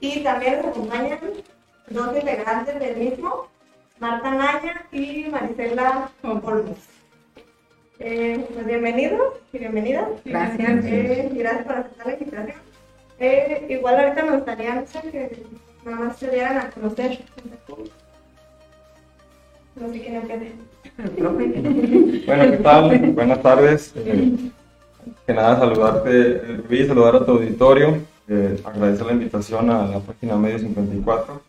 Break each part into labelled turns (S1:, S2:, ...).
S1: Y también nos acompañan dos integrantes del mismo, Marta Naya y Marisela Olmos. Eh, pues bienvenidos y bienvenidas.
S2: Gracias.
S1: Eh, gracias por aceptar la invitación. Eh, igual ahorita me gustaría no sé, que nada más se dieran a conocer. No sé quién empiece.
S3: Bueno, ¿qué tal? Buenas tardes. Eh, que nada, saludarte, Rubí, saludar a tu auditorio, eh, agradecer la invitación a la página Medio 54.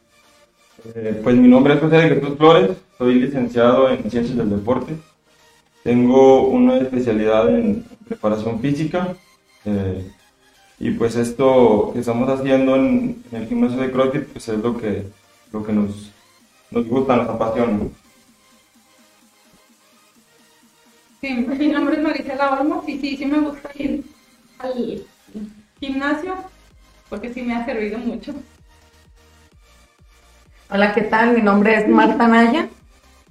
S3: Eh, pues mi nombre es José de Jesús Flores, soy licenciado en Ciencias del Deporte. Tengo una especialidad en preparación física. eh, y pues esto que estamos haciendo en, el gimnasio de CrossFit pues es lo que, lo que nos, nos gusta, nos apasiona.
S2: Sí, mi nombre es Marisela Olmos y sí, sí me gusta ir al gimnasio porque sí me ha servido mucho.
S4: Hola, ¿qué tal? Mi nombre es Marta Naya.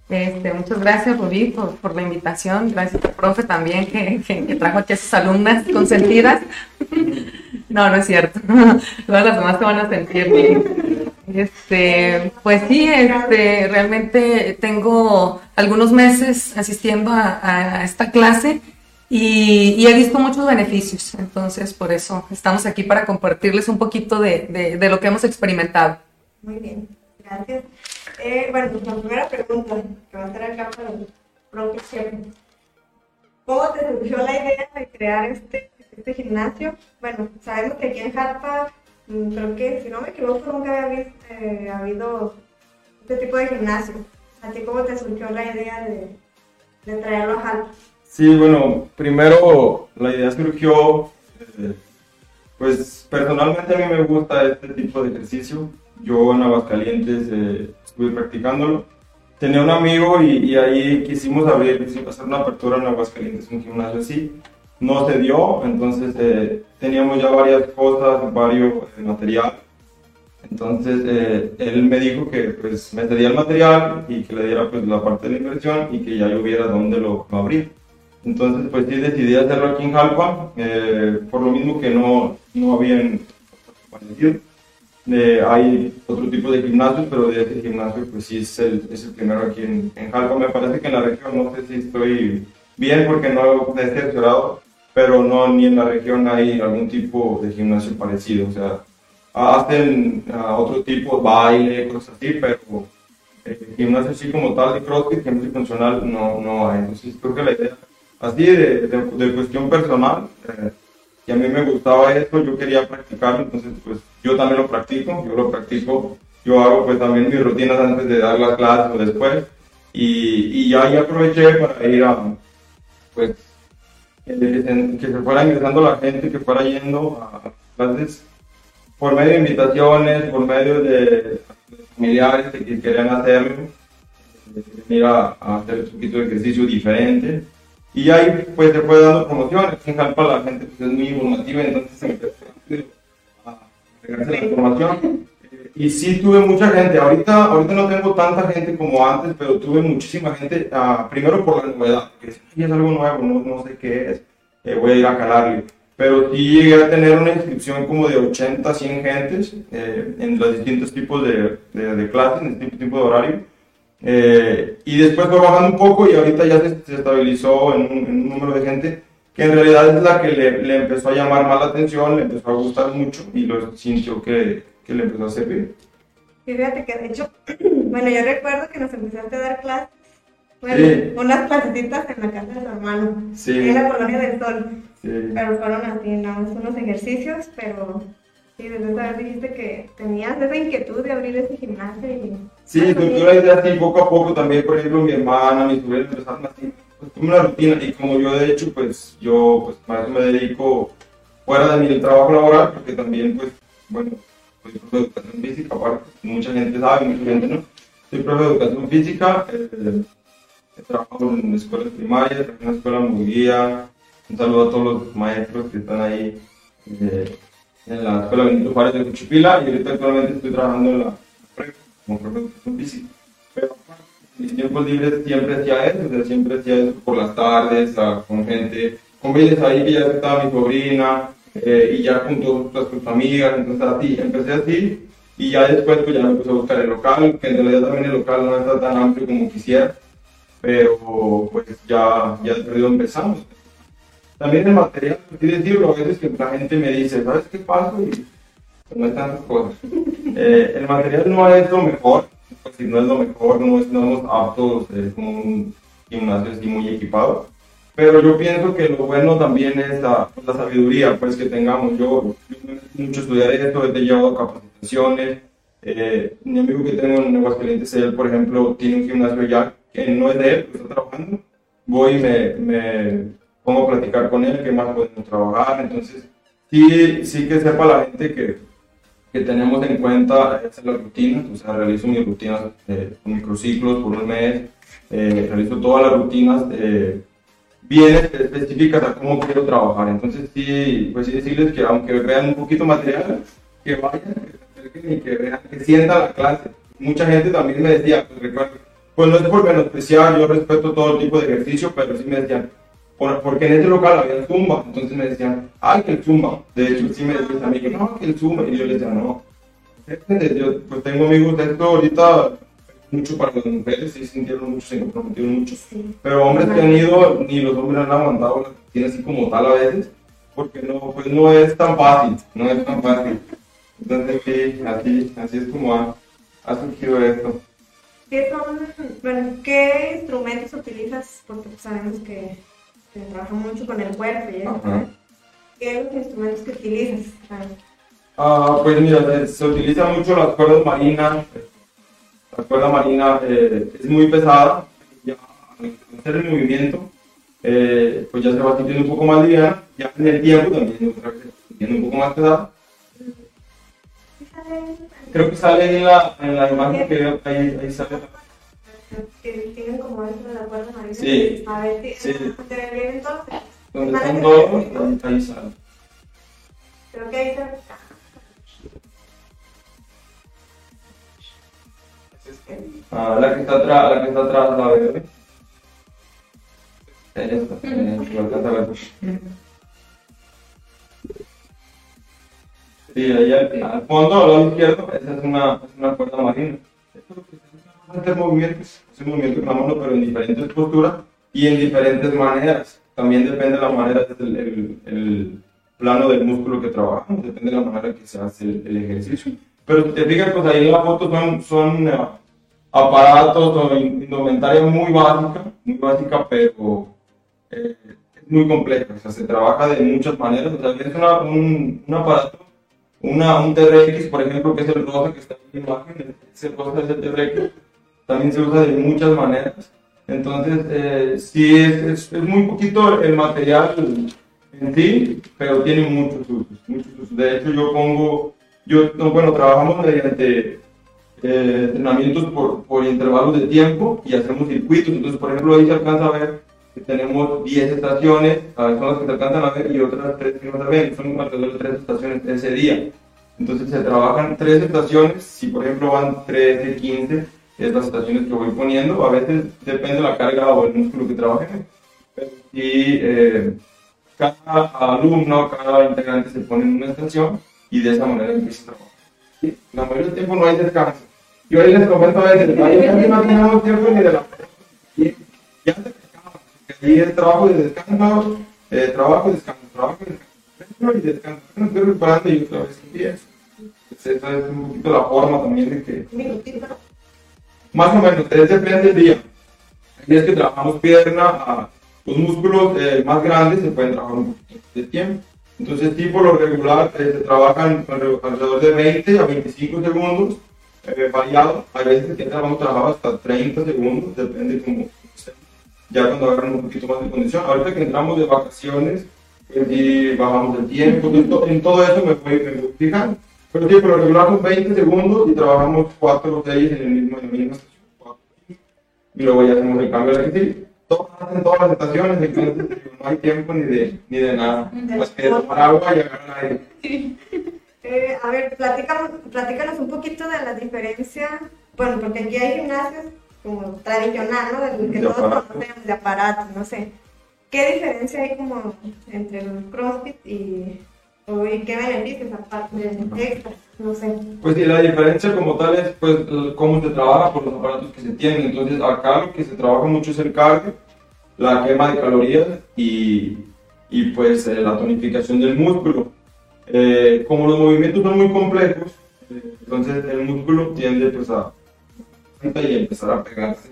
S4: Este, muchas gracias, Rubí, por, por la invitación. Gracias al profe también que, que- que trajo aquí a sus alumnas consentidas. No, no es cierto. Todas las demás se van a sentir bien. Este, pues sí, este, realmente tengo algunos meses asistiendo a, a esta clase y, y he visto muchos beneficios. Entonces, por eso estamos aquí para compartirles un poquito de, de- de lo que hemos experimentado.
S1: Muy bien, gracias. Eh, bueno, pues la primera pregunta que va a ser acá para el Chepo. ¿Cómo te surgió la idea de crear este, este gimnasio? Bueno, sabemos que aquí en Jalpa, mm, creo que si no me equivoco, nunca había vis- eh, habido este tipo de gimnasio. ¿A ti cómo te surgió la idea de, de traerlo a Jalpa?
S3: Sí, bueno, primero la idea surgió, eh, pues personalmente a mí me gusta este tipo de ejercicio. Yo en Aguascalientes eh, estuve practicándolo. Tenía un amigo y, ahí quisimos abrir, hacer una apertura en Aguascalientes, un gimnasio así. No se dio, entonces eh, teníamos ya varias cosas, varios eh, material. Entonces eh, él me dijo que pues me cedía el material y que le diera pues la parte de la inversión y que ya yo viera dónde lo abrir. Entonces, pues sí decidí hacerlo aquí en Jalpa, eh, por lo mismo que no, no habían parecido. Eh, hay otro tipo de gimnasios, pero de ese gimnasio, pues sí es el, es el primero aquí en, en Jalpa. Me parece que en la región, no sé si estoy bien porque no he cerciorado, pero no, ni en la región hay algún tipo de gimnasio parecido. O sea, hacen ah, otro tipo, baile, cosas así, pero eh, gimnasio así como tal de CrossFit, gimnasio funcional, no, no hay. Entonces creo que la idea, así de, de, cuestión personal, eh, que a mí me gustaba esto, yo quería practicarlo, entonces pues yo también lo practico, yo lo practico, yo hago pues también mis rutinas antes de dar las clases o después, y, y ya aproveché para ir a, pues, que, se- fuera ingresando la gente, que fuera yendo a clases por medio de invitaciones, por medio de, familiares que, que querían hacerlo, de venir a, a hacer un poquito de ejercicio diferente. Y ahí pues se fue dando promociones. En Jalpa la gente pues, es muy informativa, entonces se empezó a pegarse la información. Y sí tuve mucha gente. Ahorita, ahorita no tengo tanta gente como antes, pero tuve muchísima gente. ah, primero por la novedad, que es, "Ay, es algo nuevo, no, no sé qué es. eh, voy a ir a calarle. Pero sí llegué a tener una inscripción como de 80, 100 gentes eh, en los distintos tipos de, de, de clases, en distintos tipos de horario. Eh, y después fue bajando un poco y ahorita ya se, se estabilizó en un, en un número de gente que en realidad es la que le, le empezó a llamar más la atención, le empezó a gustar mucho y lo sintió que, que le empezó a servir.
S1: Y fíjate que de hecho, bueno, yo recuerdo que nos empezaste a dar clases, bueno,
S3: Sí.
S1: unas clasecitas en la casa de tu hermano,
S3: Sí.
S1: en la Colonia del Sol.
S3: Sí.
S1: Pero fueron así, nada más unos ejercicios, pero sí, desde esa vez dijiste que tenías esa inquietud de abrir ese gimnasio y...
S3: Sí, surgió la idea así poco a poco también, por ejemplo, mi hermana, mis sobrinos empezaron así, pues como una rutina, y como yo de hecho, pues yo pues para eso me dedico fuera de mi trabajo laboral, porque también pues, bueno, soy profe de educación física, aparte, mucha gente sabe, mucha gente no, soy profe de educación física, eh, he trabajado en escuelas primarias, en una escuela muy guía, un saludo a todos los maestros que están ahí, eh, en la Escuela Juárez de Cuchipila y ahorita actualmente estoy trabajando en la prepa como profe de educación física. Pero mis tiempos libres siempre hacía eso, o sea, siempre hacía eso por las tardes, con gente, con bailes ahí que ya estaba mi sobrina, eh, y ya junto pues, sus amigas, entonces así, empecé así, y ya después pues ya me puse a buscar el local, que en realidad también el local no está tan amplio como quisiera, pero pues ya, ya de empezamos. También el material, así decirlo, a veces que la gente me dice, ¿sabes qué pasa? Y pues, no es tantas cosas. Eh, el material no es lo mejor, pues, si no es lo mejor, no estamos aptos eh, como un gimnasio así muy equipado. Pero yo pienso que lo bueno también es la, la sabiduría pues, que tengamos. Yo, yo mucho estudiar esto, he llevado capacitaciones. Eh, mi amigo que tengo en Aguascalientes, él, por ejemplo, tiene un gimnasio ya que no es de él, pero está trabajando. Voy y me, me pongo a platicar con él, qué más podemos trabajar. Entonces, sí, sí que sepa la gente que, que tenemos en cuenta hacer las rutinas. O sea, realizo mis rutinas eh, con microciclos por un mes. eh, realizo todas las rutinas. eh, bien específicas a cómo quiero trabajar. Entonces, sí, pues sí decirles que aunque vean un poquito material, que vayan, que se acerquen y que vean, que sientan la clase. Mucha gente también me decía, pues recuerdo, pues no es por menospreciar, yo respeto todo tipo de ejercicio, pero sí me decían, porque en ese local había zumba, entonces me decían, ay, que el zumba. De hecho, sí me decían a mí que no, que el zumba, y yo les decía, no. Yo pues tengo amigos de esto ahorita, mucho para las mujeres, sí sintieron mucho, se comprometieron mucho.
S1: Sí.
S3: Pero hombres que han ido, ni los hombres han aguantado la rutina así como tal a veces, porque no, pues no es tan fácil, no es tan fácil. Entonces, sí, así, así es como ha, ha surgido esto.
S1: ¿Qué son, bueno, qué instrumentos utilizas? Porque pues, sabemos que se trabaja mucho con el cuerpo y. ¿Qué son los instrumentos que utilizas? Ah,
S3: Ah, pues mira, se, se utiliza mucho las cuerdas marinas. La cuerda marina eh, es muy pesada, ya al hacer el movimiento, eh, pues ya se va sintiendo un poco más liviana, ya en el tiempo también otra vez se va sintiendo un poco más pesada. Creo que sale en la, en la imagen que ahí, ahí sale.
S1: Que tienen como eso de la cuerda marina.
S3: Sí.
S1: A ver si
S3: Sí.
S1: te ven entonces.
S3: Donde están todos, ahí, sale.
S1: Creo que ahí está.
S3: Ah, la que está atrás, la que está atrás, la. Esta, eh, si lo alcanza a ver. Sí, ahí al, al fondo, al lado izquierdo, esa es una, es una cuerda marina. Esto lo que hacer movimientos, es un movimiento con la mano, pero en diferentes posturas y en diferentes maneras. También depende de la manera, del el, el plano del músculo que trabajamos, depende de la manera que se hace el, el ejercicio. Pero si te fijas, pues ahí en la foto son, son eh, aparatos o in- indumentaria muy básica, muy básica, pero eh, es muy compleja. O sea, se trabaja de muchas maneras. O sea, es una- un, un aparato, una, un TRX, por ejemplo, que es el rosa que está en la imagen, ese rosa es el TRX, también se usa de muchas maneras. Entonces, eh, sí, es, es, muy poquito el material en sí, pero tiene muchos usos, muchos. De hecho, yo pongo, yo, no, bueno, trabajamos mediante eh, entrenamientos por, por intervalos de tiempo y hacemos circuitos. Entonces, por ejemplo, ahí se alcanza a ver que tenemos 10 estaciones, a ver, son las que se alcanzan a ver, y otras 3 que no se ven, son alrededor de 3 estaciones ese día. Entonces, se trabajan 3 estaciones, si por ejemplo van 13, 15, es las estaciones que voy poniendo. A veces depende de la carga o el músculo que. Pero sí, eh, cada alumno, cada integrante se pone en una estación y de esa manera empieza a trabajar. La mayoría del tiempo no hay descanso. Yo ahí les comento a veces, ahí no tenemos tiempo ni de la y ya se porque ahí es trabajo de descanso, eh, trabajo, descanso, trabajo, descanso, y descanso. Me estoy preparando y otra vez empiezo. Pues esa es un poquito la forma también de que. Más o menos, es depende del día. Hay días que trabajamos pierna, los músculos eh, más grandes se pueden trabajar un poquito de tiempo. Entonces, por lo regular, eh, se trabajan alre- alrededor de 20 a 25 segundos, eh, variado. Hay veces que vamos a trabajar hasta 30 segundos, depende esté. Ya cuando agarran un poquito más de condición. Ahorita que entramos de vacaciones, pues sí, bajamos el tiempo. En, to- en todo eso me voy, me voy fijando. Pero sí, por lo regular son 20 segundos y trabajamos 4 o 6 en, el mismo, en la misma. Y luego ya hacemos el cambio de ejercicio. Todos hacen todas las estaciones, entonces no hay tiempo ni de, ni de nada. Pues que de tomar agua y agarrar aire.
S1: Eh, a ver, platícanos, platícanos un poquito de la diferencia, bueno, porque aquí hay gimnasios como tradicional, ¿no? Del que
S3: De
S1: todos conocemos, de aparatos, no sé. ¿Qué diferencia hay como entre el CrossFit y, y qué beneficios aparte de extras? No.
S3: Pues sí, la diferencia como tal es pues cómo se trabaja por los aparatos que se tienen. Entonces acá lo que se trabaja mucho es el cardio, la quema de calorías y, y pues eh, la tonificación del músculo. Eh, como los movimientos son muy complejos, entonces el músculo tiende pues a y empezar a pegarse.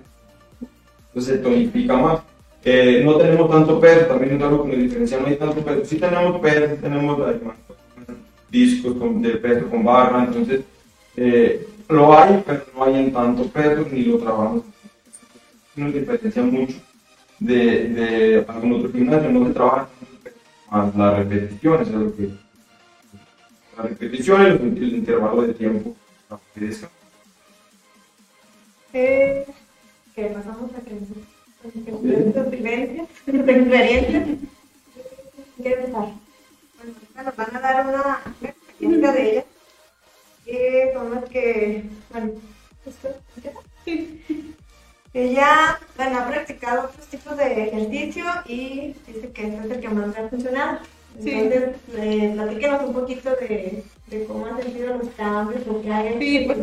S3: Entonces se tonifica más. Eh, no tenemos tanto peso, también es algo que nos diferencia, no hay tanto peso. Sí tenemos sí tenemos discos con- de peso con barra, entonces eh, lo hay, pero no hay en tanto peso ni lo trabajamos. Nos diferencia mucho de, de algún otro gimnasio, no se trabaja más las repeticiones, es lo que las repeticiones el, el intervalo de tiempo.
S1: Eh, que pasamos a que tu vivencia, tu experiencia. ¿Qué? Bueno, nos van a dar una experiencia de ella, que son las que, bueno. Ella, bueno, ha practicado otros tipos de ejercicio y dice que este es el que más le ha funcionado.
S2: Sí.
S1: Entonces, eh, platíquenos un poquito de, de cómo han sentido los cambios, lo que hay.
S2: Sí, pues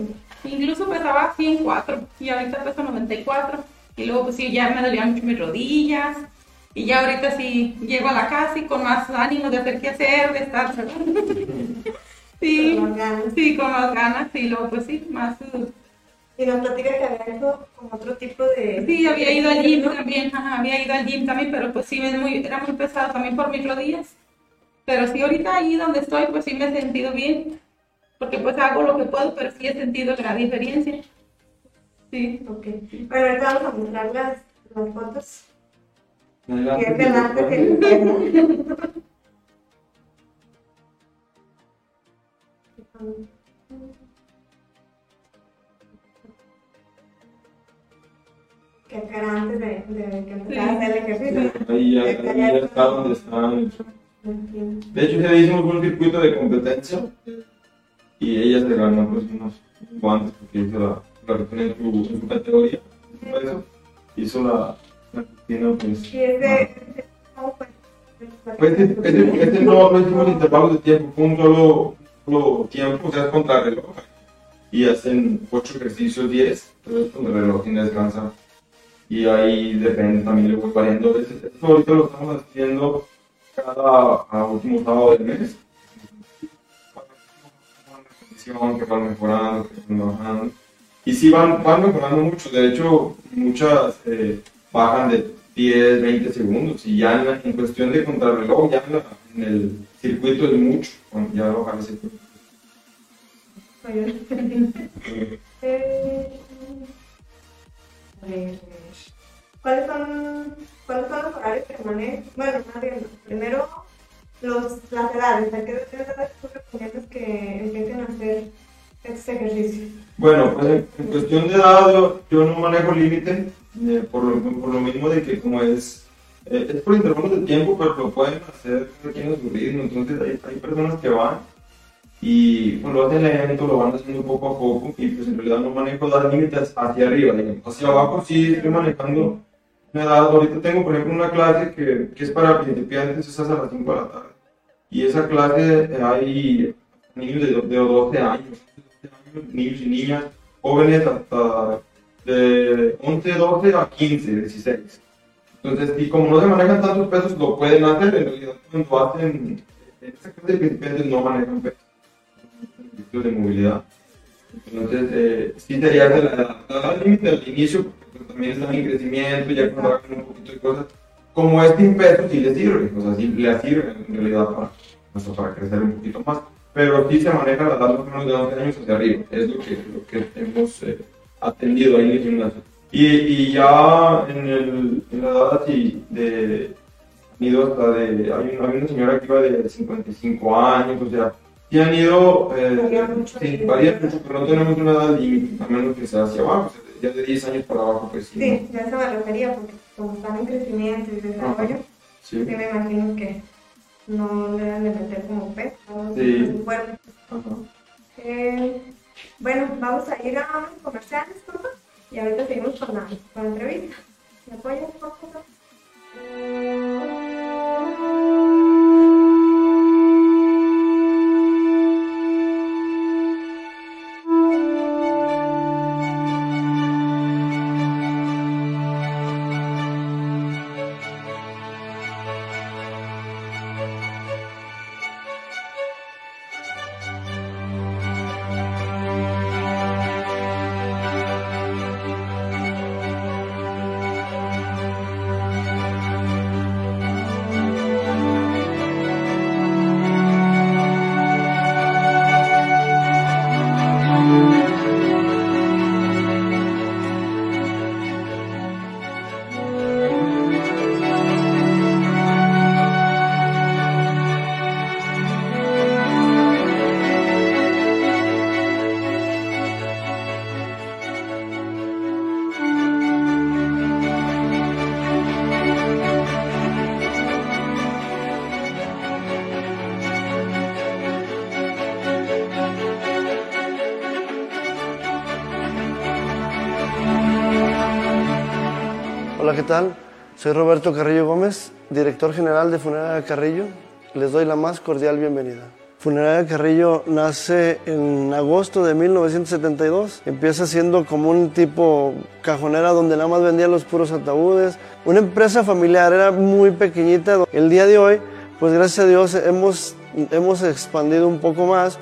S2: incluso pesaba 104 y ahorita peso 94. Y luego pues sí, ya me dolían mucho mis rodillas. Y ya ahorita sí llego a la casa y con más ánimo de hacer qué hacer, de estar... sí,
S1: Con más ganas.
S2: sí, con más ganas. Y luego pues sí, más... uh,
S1: Y nos platica que había hecho como otro tipo de...
S2: Sí, había ido al gym también, ajá, había ido al gym también, pero pues sí, es muy, era muy pesado también por mis rodillas. Pero sí, ahorita ahí donde estoy, pues sí me he sentido bien, porque pues hago lo que puedo, pero sí he sentido la diferencia. Sí.
S1: Ok. Bueno, ahorita vamos a mostrar las, las fotos. Que es y ¿no? Que acá era antes de, de que empezara a hacer el ejercicio.
S3: Ahí ya, ahí ya está donde están. De hecho, ya hicimos un circuito de competencia y ella se ganó pues, unos guantes porque hizo la, en su, en su categoría. peso. Hizo la, la rutina, pues.
S1: Ese-
S3: ese no, no hicimos intervalos de tiempo, fue un solo, solo tiempo, o sea, es contra reloj. Y hacen 8 ejercicios, 10, entonces con el reloj sin descansar. Y ahí depende, también voy variando. Esto ahorita lo estamos haciendo cada a último sábado del mes. Repetición, que van mejorando, que van bajando. Y sí van, van mejorando mucho, de hecho muchas eh, bajan de 10, 20 segundos y ya en, cuestión de contrarreloj, ya en, el circuito es mucho, cuando ya bajar el circuito.
S1: ¿Cuáles son, ¿Cuáles son los horarios que manejan? Bueno, más bien, primero los, las edades. ¿A qué edades tú recomiendas que empiecen a hacer estos ejercicios?
S3: Bueno, pues en, cuestión de edad yo, yo no manejo límite, eh, por, lo, por lo mismo de que como es, eh, es por intervalos de tiempo, pero lo pueden hacer en su ritmo, entonces hay, hay personas que van y pues, lo hacen lento, lo van haciendo poco a poco y pues en realidad no manejo dar límites hacia arriba, digamos. hacia abajo sí estoy manejando una edad, ahorita tengo por ejemplo una clase que, que es para principiantes, es a las 5 de la tarde y esa clase hay niños de, de 12 años, 12 años, niños y niñas, jóvenes hasta de 11, 12 a 15, 16. Entonces, y como no se manejan tantos pesos, lo pueden hacer. En realidad, cuando hacen en esa clase de principiantes, no manejan pesos, de movilidad. Entonces, eh, sí sería de la edad límite al inicio, porque pues, también están en crecimiento, ya hagan un poquito de cosas. Como es sin peso, sí les sirve, o sea, sí le sirve en realidad para, sea, para crecer un poquito más. Pero sí se maneja la edad más o menos de 11 años hacia arriba, es lo que, lo que hemos eh, atendido ahí en el gimnasio. Y, y ya en, el, en la edad así de, ido hasta de, hay, una- hay una señora que iba de 55 años, o sea, sí han ido, eh,
S1: mucho.
S3: sí, varía mucho, pero no tenemos una edad límite, a menos que sea hacia abajo, ya de 10 años para abajo, pues sí.
S1: Sí, ya eso me refería, porque como están en crecimiento y desarrollo,
S3: ¿no?
S1: sí
S3: Sí.
S1: me imagino que no le deben de meter como peso, ¿no?
S3: Sí.
S1: Cuerpo. Eh, bueno, vamos a ir a unos comerciales, por favor, y ahorita seguimos con la, con la entrevista. ¿Me apoyas, por favor?
S5: Soy Roberto Carrillo Gómez, director general de Funeraria Carrillo. Les doy la más cordial bienvenida. Funeraria Carrillo nace en agosto de 1972. Empieza siendo como un tipo cajonera donde nada más vendía los puros ataúdes. Una empresa familiar, era muy pequeñita. El día de hoy, pues gracias a Dios hemos, hemos expandido un poco más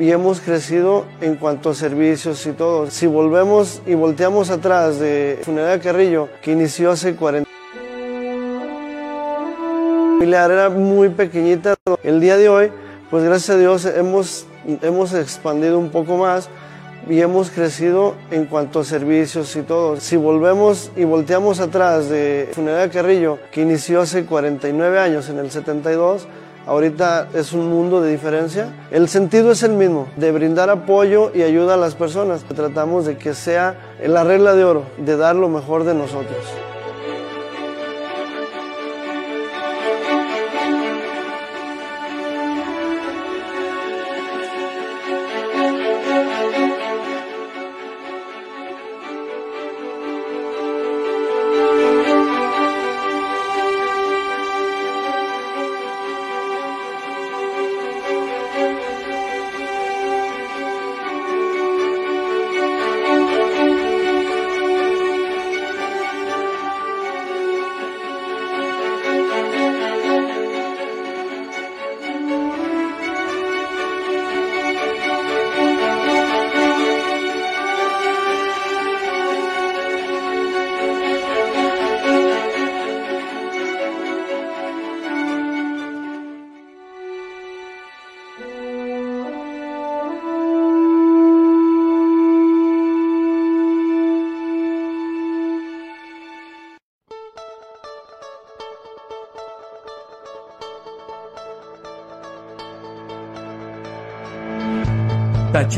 S5: y hemos crecido en cuanto a servicios y todo. Si volvemos y volteamos atrás de Funeraria Carrillo, que inició hace 40 familiar, era muy pequeñita. El día de hoy, pues gracias a Dios hemos, hemos expandido un poco más y hemos crecido en cuanto a servicios y todo. Si volvemos y volteamos atrás de Funeraria Carrillo, que inició hace 49 años, en el 72, ahorita es un mundo de diferencia. El sentido es el mismo, de brindar apoyo y ayuda a las personas. Tratamos de que sea la regla de oro, de dar lo mejor de nosotros.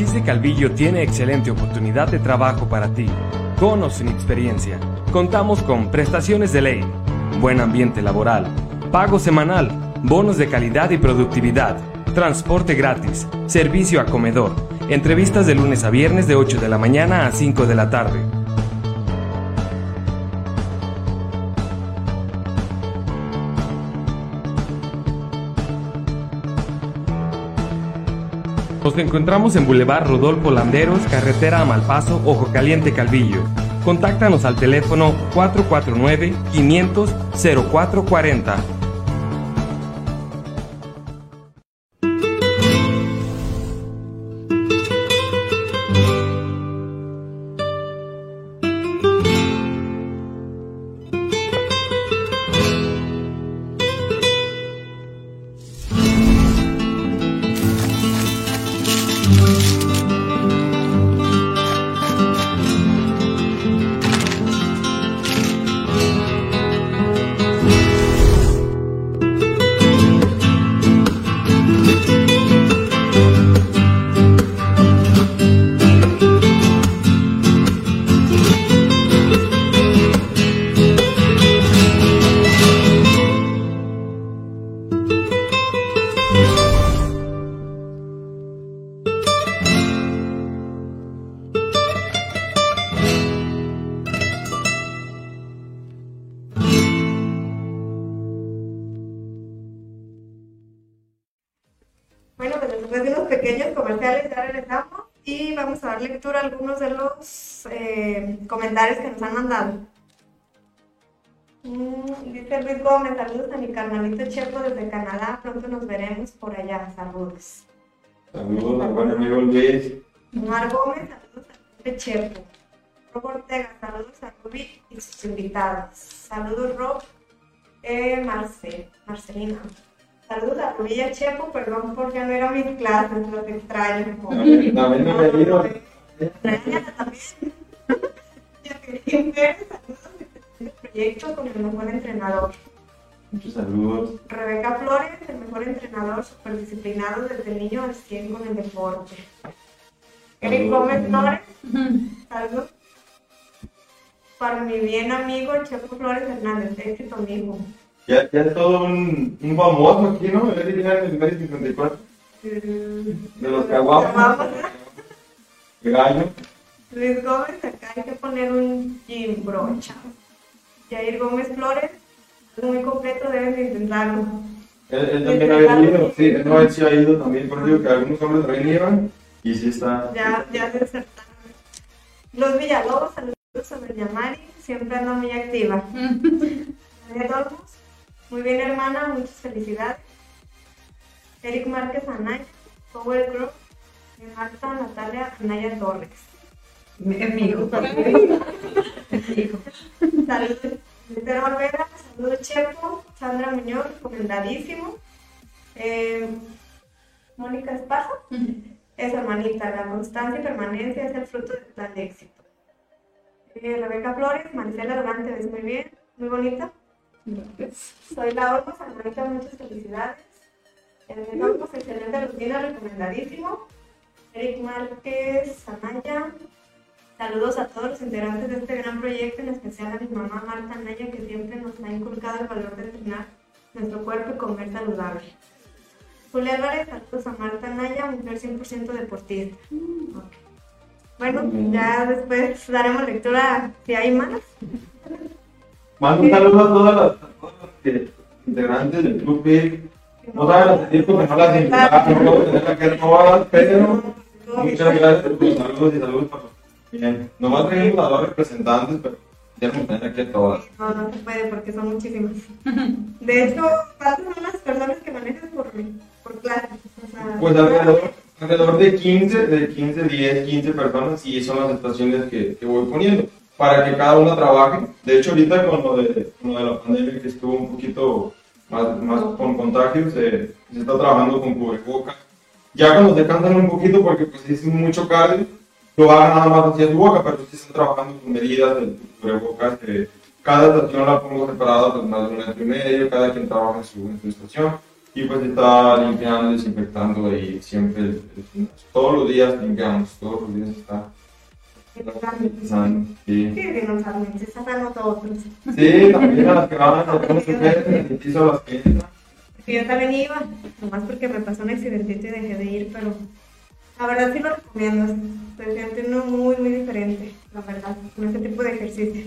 S6: Tachís de Calvillo tiene excelente oportunidad de trabajo para ti, con o sin experiencia. Contamos con prestaciones de ley, buen ambiente laboral, pago semanal, bonos de calidad y productividad, transporte gratis, servicio a comedor, entrevistas de lunes a viernes de 8 de la mañana a 5 de la tarde. Nos encontramos en Boulevard Rodolfo Landeros, carretera a Malpaso, Ojo Caliente Calvillo. Contáctanos al teléfono
S1: 449 500 0440. Comentarios que nos han mandado. Mm, dice Luis Gómez, saludos a mi carnalito Chepo desde Canadá, pronto nos veremos por allá, saludos.
S3: Saludos al buen amigo Luis.
S1: Mar Gómez, saludos a Chepo. Rob Ortega, saludos a Ruby y sus invitados. Saludos Rob, eh, Marce, Marcelina. Saludos a Ruby y a Chepo, perdón por ya no mis clases, los extraño. Jacqueline Pérez, saludos este proyecto con el mejor entrenador.
S3: Muchos saludos.
S1: Rebeca Flores, el mejor entrenador superdisciplinado desde niño al 100 con el deporte. Eric Gómez Flores, saludos. Para mi bien amigo Chepo Flores Hernández, éxito amigo.
S3: Ya, ya es todo un, un famoso aquí, ¿no? Él en el Mérida 54. De los caguapas. El gallo.
S1: Luis Gómez, acá hay que poner un gym brocha. Jair Gómez Flores, algo muy completo, deben de intentarlo.
S3: Él, él también había ido. Sí, él no él sí ha ido también. Por digo que algunos hombres también iban. Y sí está.
S1: Ya, ya se acertaron. Los Villalobos, saludos a Berllamari, siempre ando muy activa. Muy bien hermana, muchas felicidades. Eric Márquez Anaya, Power Group, y Marta Natalia Anaya Torres.
S4: Es mi hijo. Es mi hijo.
S1: Saludos, Olvera, saludos Chepo, Sandra Muñoz, recomendadísimo. Eh, Mónica Esparza, es hermanita, la constancia y permanencia es el fruto del plan de éxito. Eh, Rebeca Flores, Maricela Durante, ves muy bien, muy bonita. Soy la Olmos, hermanita, muchas felicidades. El Olmos, excelente rutina, recomendadísimo. Eric Márquez, Anaya, Saludos a todos los integrantes de este gran proyecto, en especial a mi mamá Marta Anaya, que siempre nos ha inculcado el valor de entrenar nuestro cuerpo y comer saludable. Julia Álvarez, saludos a Marta Anaya, mujer 100% deportista. Ok. Bueno, ya después daremos lectura si hay más.
S3: Mando un saludo a todas las, a todos los integrantes del Club Big. No saben tiempo que no las invitaba, no puedo tenerlas aquí todas, pero muchas gracias por los saludos y saludos para los Bien, nomás tenemos a dos representantes, pero queremos tener aquí a todas.
S1: No, no se puede porque son muchísimas. De hecho, ¿cuántas son las personas que manejas por, por clase? O sea,
S3: Pues alrededor, alrededor de 15, de 15, 10, 15 personas y son las estaciones que, que voy poniendo para que cada una trabaje. De hecho, ahorita con lo de, con lo de la pandemia que estuvo un poquito más, más con contagios, eh, se está trabajando con cubrebocas. Ya cuando se cansan un poquito porque pues es mucho cardio, lo hagan nada más hacia su boca, pero sí están trabajando con medidas de cubrebocas. eh, cada estación la pongo separada, pues más de un metro y medio, cada quien trabaja en su, en su estación. Y pues está limpiando, desinfectando y siempre, el- el- todos los días limpiamos, todos los días está desinfectando. Sí.
S1: Sí, dinosaurios, esas a nosotros.
S3: sí, también a las que van a los mujeres, el piso a las que entran.
S1: Yo también iba, nomás porque me pasó un accidentito y dejé de ir, pero la verdad sí lo recomiendo. Se siente uno muy, muy diferente, la verdad, con ese tipo de ejercicio.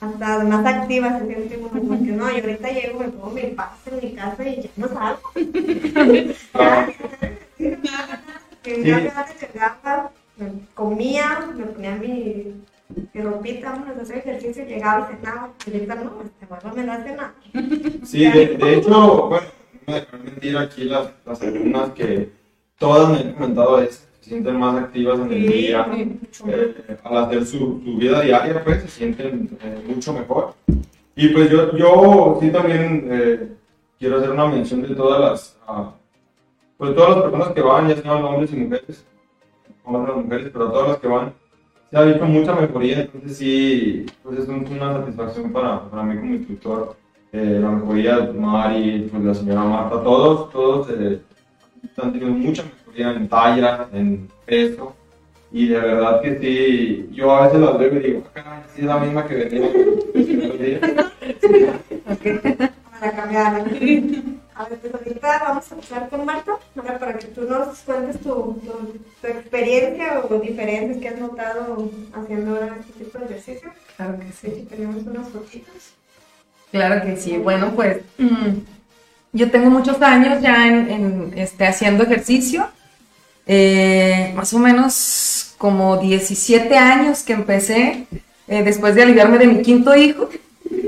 S1: Hasta más activa se siente uno, porque no, yo ahorita llego, me pongo mi paz en mi casa y ya no salgo.
S3: Ah,
S1: me comía, me ponía mi, mi ropita, vámonos a hacer ejercicio, llegaba y cenaba. Ahorita no, este barba me da cenar.
S3: Sí, de, de hecho, bueno, no me dejarán mentir aquí las, las alumnas que todas me han comentado eso, se sienten más activas en el día, eh, al hacer su, su vida diaria, pues se sienten eh, mucho mejor. Y pues yo, yo sí también eh, quiero hacer una mención de todas las, ah, pues todas las personas que van, ya sean hombres y mujeres, o las mujeres, pero todas las que van, se ha visto mucha mejoría, entonces sí, pues es un- una satisfacción para, para mí como instructor, eh, la mejoría de Mari, pues la señora Marta, todos, todos eh, han tenido mucha mejoría en talla, en peso, y de verdad que sí, yo a veces las veo y digo, "Ah, caray, sí es la misma que venía. el primer día".
S1: para cambiarla. A ver, pues ahorita vamos a empezar con Marta, ahora para que tú nos cuentes tu, tu, tu experiencia o diferencias que has notado haciendo ahora este tipo de ejercicio.
S4: Claro que sí.
S1: Sí, tenemos unas fotitos.
S4: Claro que sí. Bueno, pues mm, yo tengo muchos años ya en, en, este, haciendo ejercicio. eh, más o menos como 17 años que empecé, eh, después de aliviarme de mi quinto hijo,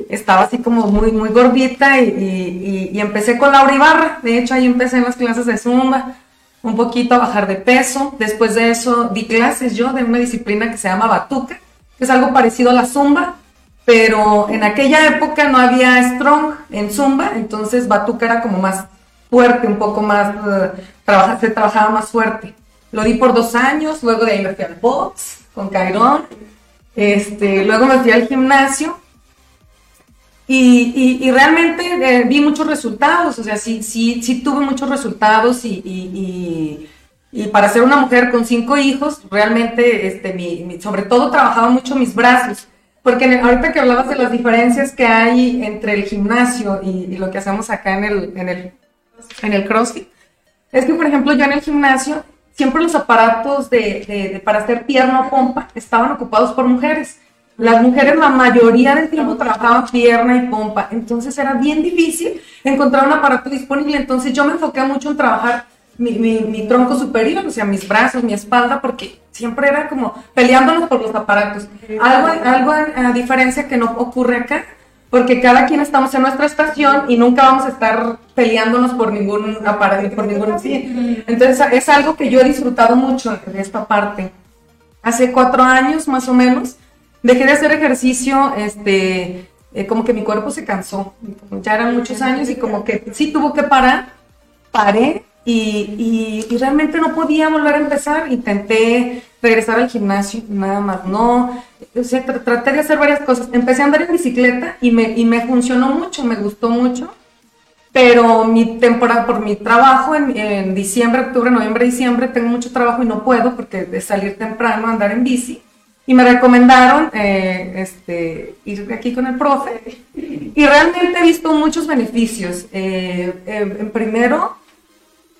S4: estaba así como muy, muy gordita y, y- y empecé con Laura Ibarra. De hecho, ahí empecé en las clases de Zumba, un poquito a bajar de peso. Después de eso di clases yo de una disciplina que se llama Batuca, que es algo parecido a la Zumba, pero en aquella época no había Strong en Zumba, entonces Batuca era como más fuerte, un poco más, trabaja- se trabajaba más fuerte. Lo di por dos años, luego de ahí me fui al box con Cairón, este, luego me fui al gimnasio y, y- realmente eh, vi muchos resultados, o sea, sí, sí, sí tuve muchos resultados y, y- para ser una mujer con cinco hijos, realmente, este, mi- sobre todo trabajaba mucho mis brazos, porque ahorita que hablabas de las diferencias que hay entre el gimnasio y, lo que hacemos acá en el, en el, en el CrossFit, es que, por ejemplo, yo en el gimnasio, siempre los aparatos de- para hacer pierna o pompa estaban ocupados por mujeres. Las mujeres la mayoría del tiempo trabajaban pierna y pompa, entonces era bien difícil encontrar un aparato disponible. Entonces yo me enfoqué mucho en trabajar mi, mi- tronco superior, o sea, mis brazos, mi espalda, porque siempre era como peleándonos por los aparatos. Algo, algo a diferencia que no ocurre acá, porque cada quien estamos en nuestra estación y nunca vamos a estar peleándonos por ningún aparato, por ningún sí. Entonces es algo que yo he disfrutado mucho de esta parte. Hace cuatro años más o menos dejé de hacer ejercicio, este, eh, como que mi cuerpo se cansó. Ya eran muchos años y como que sí tuvo que parar, paré y, y- y realmente no podía volver a empezar. Intenté regresar al gimnasio, nada más no. O sea, tr- traté de hacer varias cosas. Empecé a andar en bicicleta y me, y me funcionó mucho, me gustó mucho. Pero mi temporada, por mi trabajo en, en diciembre, octubre, noviembre, diciembre, tengo mucho trabajo y no puedo porque de salir temprano, andar en bici. Y me recomendaron eh, este, ir aquí con el profe. Y realmente he visto muchos beneficios. Eh, eh, primero,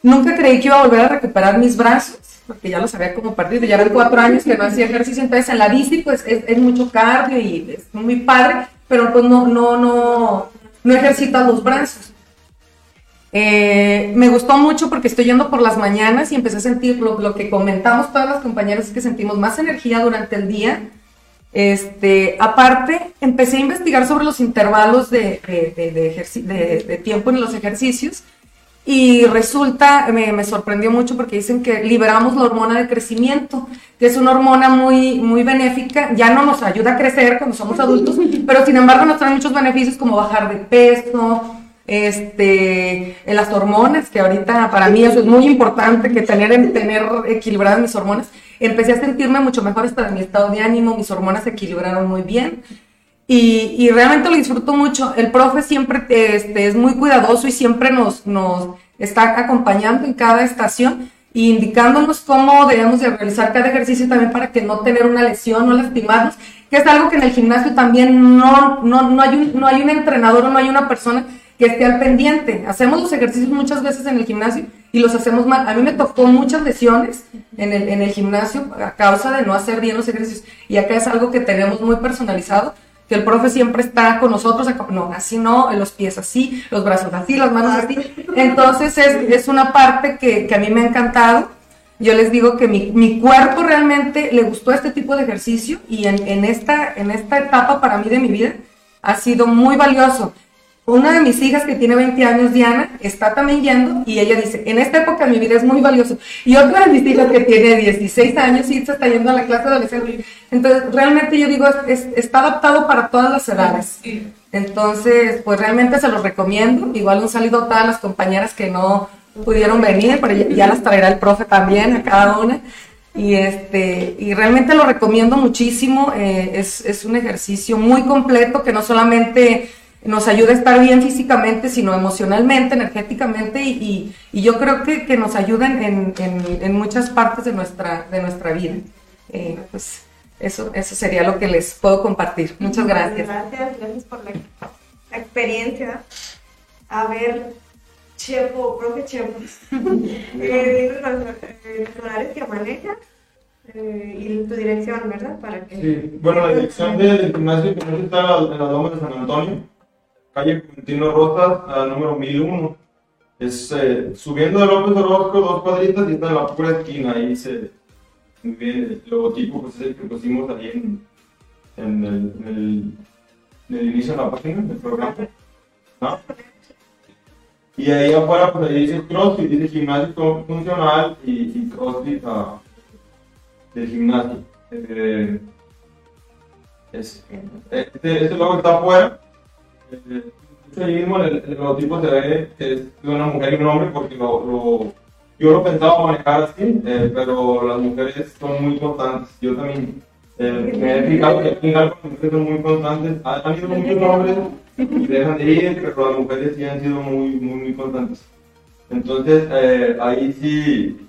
S4: nunca creí que iba a volver a recuperar mis brazos, porque ya los había como perdido. Ya eran cuatro años que no hacía ejercicio. Entonces, en la bici, pues es, es mucho cardio y es muy padre, pero pues no, no, no, no ejercitas los brazos. Eh, me gustó mucho porque estoy yendo por las mañanas y empecé a sentir lo, lo que comentamos todas las compañeras es que sentimos más energía durante el día. Este, aparte, empecé a investigar sobre los intervalos de, de- de- de tiempo en los ejercicios y resulta, me, me sorprendió mucho porque dicen que liberamos la hormona de crecimiento, que es una hormona muy, muy benéfica, ya no nos ayuda a crecer cuando somos adultos, pero sin embargo nos trae muchos beneficios como bajar de peso, este, las hormonas, que ahorita para mí eso es muy importante, que tener, tener equilibradas mis hormonas. Empecé a sentirme mucho mejor hasta en mi estado de ánimo, mis hormonas se equilibraron muy bien. Y, y realmente lo disfruto mucho. El profe siempre este, es muy cuidadoso y siempre nos, nos está acompañando en cada estación e indicándonos cómo debemos de realizar cada ejercicio también para que no tener una lesión, no lastimarnos, que es algo que en el gimnasio también no, no, no, hay, un, no hay un entrenador o no hay una persona que esté al pendiente. Hacemos los ejercicios muchas veces en el gimnasio y los hacemos mal. A mí me tocó muchas lesiones en el, en el gimnasio a causa de no hacer bien los ejercicios. Y acá es algo que tenemos muy personalizado, que el profe siempre está con nosotros, no, así no, los pies así, los brazos así, las manos así. Entonces es, es una parte que, que a mí me ha encantado. Yo les digo que mi, mi cuerpo realmente le gustó este tipo de ejercicio y en, en, esta, en esta etapa para mí de mi vida ha sido muy valioso. Una de mis hijas que tiene 20 años, Diana, está también yendo y ella dice, en esta época de mi vida es muy valioso. Y otra de mis hijas que tiene 16 años y se está yendo a la clase adolescente. Entonces, realmente yo digo, es- es- está adaptado para todas las edades. Entonces, pues realmente se los recomiendo. Igual un saludo a todas las compañeras que no pudieron venir, pero ya, ya las traerá el profe también a cada una. Y, este, y realmente lo recomiendo muchísimo. eh, es, es un ejercicio muy completo que no solamente nos ayuda a estar bien físicamente, sino emocionalmente, energéticamente, y, y- y yo creo que, que nos ayuda en, en- en- en muchas partes de nuestra, de nuestra vida. Eh, pues eso, eso sería lo que les puedo compartir. Muchas gracias.
S1: Gracias, gracias por la, la experiencia. A ver, Chepo, profe Chepo, eh, los, eh, los horarios que manejas eh, y tu dirección, ¿verdad? Para que...
S3: Sí, bueno, la dirección del gimnasio que no está en las lomas de San Antonio, calle Quintino Rosas, al número 1001. Es eh, subiendo de López Orozco dos cuadritas y está en la pura esquina. Ahí se. Bien, el logotipo pues, que pusimos ahí en, el, inicio de la página del programa. Y ahí afuera, pues ahí dice CrossFit, dice gimnasio funcional y, y CrossFit ah, del gimnasio. Eh, es- este, este logo está afuera. Ahí mismo en el, el logotipo se ve que es de una mujer y un hombre porque lo, lo- yo lo pensaba manejar así, eh, pero las mujeres son muy constantes. Yo también eh, me he fijado que Galpa las mujeres son muy constantes. Han, han ido muchos hombres y dejan de ir, pero las mujeres sí han sido muy, muy, muy constantes. Entonces, eh, ahí sí,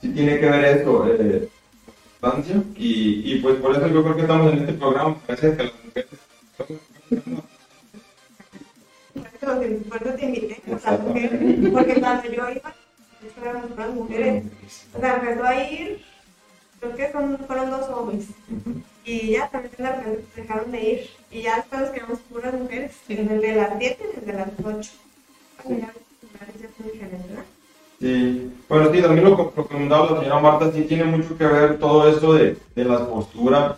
S3: sí tiene que ver eso, constancia, y, y pues por eso yo creo que estamos en este programa, gracias a que las mujeres...
S1: Te invité, por las mujeres, porque cuando yo iba, eran puras mujeres. O sea, empezó a ir, creo que son, fueron dos hombres. Y ya también de repente dejaron de ir. Y ya después nos quedamos puras mujeres. Desde el de las 7 y desde las 8. Bueno, ya los.
S3: Sí, bueno, sí, también lo, lo comentaba la señora Marta, sí tiene mucho que ver todo esto de, de las posturas.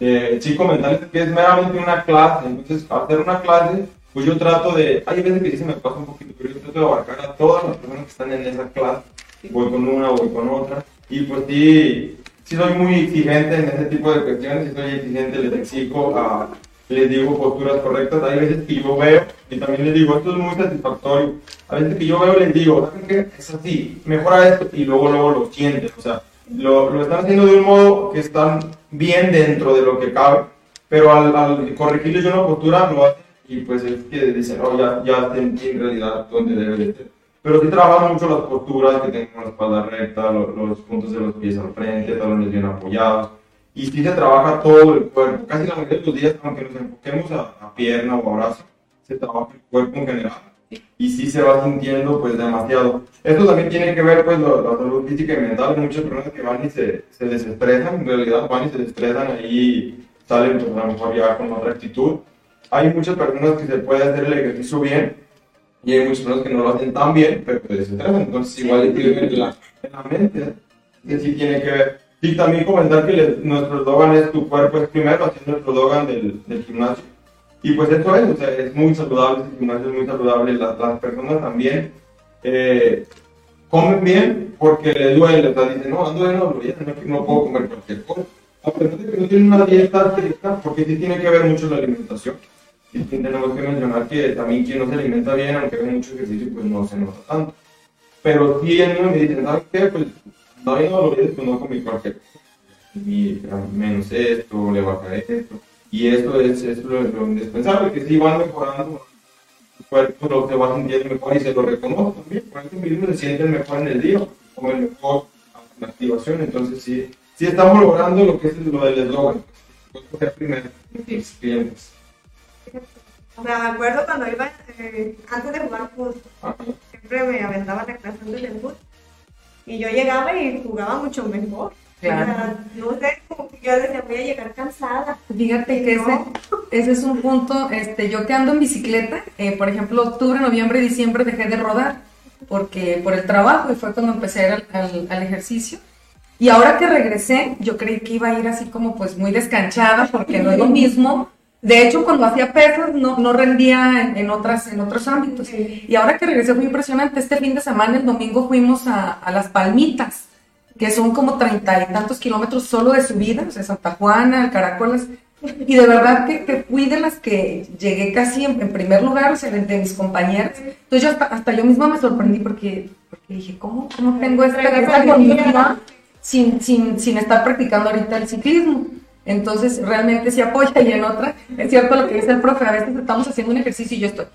S3: Eh, sí, comentarles que es meramente una clase, entonces, al hacer una clase, pues yo trato de, hay veces que sí se me pasa un poquito, pero yo trato de abarcar a todas las personas que están en esa clase. Voy con una, voy con otra, y pues sí, sí soy muy exigente en ese tipo de cuestiones, sí soy exigente, les exijo les digo posturas correctas, hay veces que yo veo, y también les digo, esto es muy satisfactorio, a veces que yo veo les digo. Es así, mejora esto, y luego luego lo sienten, o sea, lo, lo están haciendo de un modo que están bien dentro de lo que cabe, pero al, al corregirles yo una postura lo hacen y pues es que dicen, oh, ya, ya sentí en realidad dónde debe de ser. Pero sí trabajan mucho las posturas, que tengan la espalda recta, lo- los, puntos de los pies al frente, talones bien apoyados. Y sí se trabaja todo el cuerpo. Casi la mayoría de los días, aunque nos enfoquemos a, a pierna o a brazo, se trabaja el cuerpo en general. Y sí se va sintiendo pues demasiado. Esto también tiene que ver pues la salud física y mental. Muchas personas que van y se, se desestresan, en realidad van y se estresan ahí salen pues a lo mejor ya con otra actitud. Hay muchas personas que se puede hacer el ejercicio bien y hay muchas personas que no lo hacen tan bien, pero que desestresan. Entonces igual tiene que ver en la, en la mente, que sí tiene que ver. Y también comentar que les- nuestro eslogan es tu cuerpo es primero, así es nuestro eslogan del, del gimnasio. Y pues eso es, o sea, es muy saludable, el gimnasio es muy saludable, las, las personas también eh, comen bien porque les duele, o sea, dicen, no, ando en no, no puedo comer cualquier cosa. A pesar de que no tienen una dieta estricta, porque sí tiene que ver mucho la alimentación. Y tenemos que mencionar que también quien no se alimenta bien, aunque haga mucho ejercicio, pues no se nota tanto. Pero sí a mí me dicen, ¿sabes qué? Pues no hay doloridos, pues no comí cualquier. Y a menos esto, le bajaré esto. Y esto es, es lo, indispensable, que sí van mejorando su cuerpo, lo se va sintiendo mejor y se lo reconoce también. Por eso se sienten mejor en el día, comen mejor en la activación. Entonces sí, sí estamos logrando lo que es lo del eslogan. Pues, ser primero, clientes.
S1: O sea, me acuerdo cuando iba, eh, antes de jugar fútbol, siempre me aventaba la antes del fútbol. Y yo llegaba y jugaba mucho mejor.
S4: Claro.
S1: O sea, no sé, yo decía, voy a llegar cansada.
S4: Fíjate que ese,
S1: No.
S4: ese es un punto, este, yo que ando en bicicleta, eh, por ejemplo, octubre, noviembre, diciembre dejé de rodar, porque por el trabajo, y fue cuando empecé al, al- al ejercicio. Y ahora que regresé, yo creí que iba a ir así como pues muy descanchada, porque no es lo mismo. De hecho, cuando hacía pesas no, no rendía en, en otras, en otros ámbitos. Y ahora que regresé fue impresionante. Este fin de semana, el domingo, fuimos a, a Las Palmitas, que son como treinta y tantos kilómetros solo de subida, o sea, Santa Juana, Caracolas. Y de verdad que, que fui de las que llegué casi en, en primer lugar, o sea, de, de mis compañeras. Entonces yo hasta, hasta yo misma me sorprendí porque, porque dije, ¿cómo, cómo tengo esta, esta condición sin, sin, sin estar practicando ahorita el ciclismo? Entonces realmente sí apoya y en otra, es cierto lo que dice el profe, a veces estamos haciendo un ejercicio y yo estoy,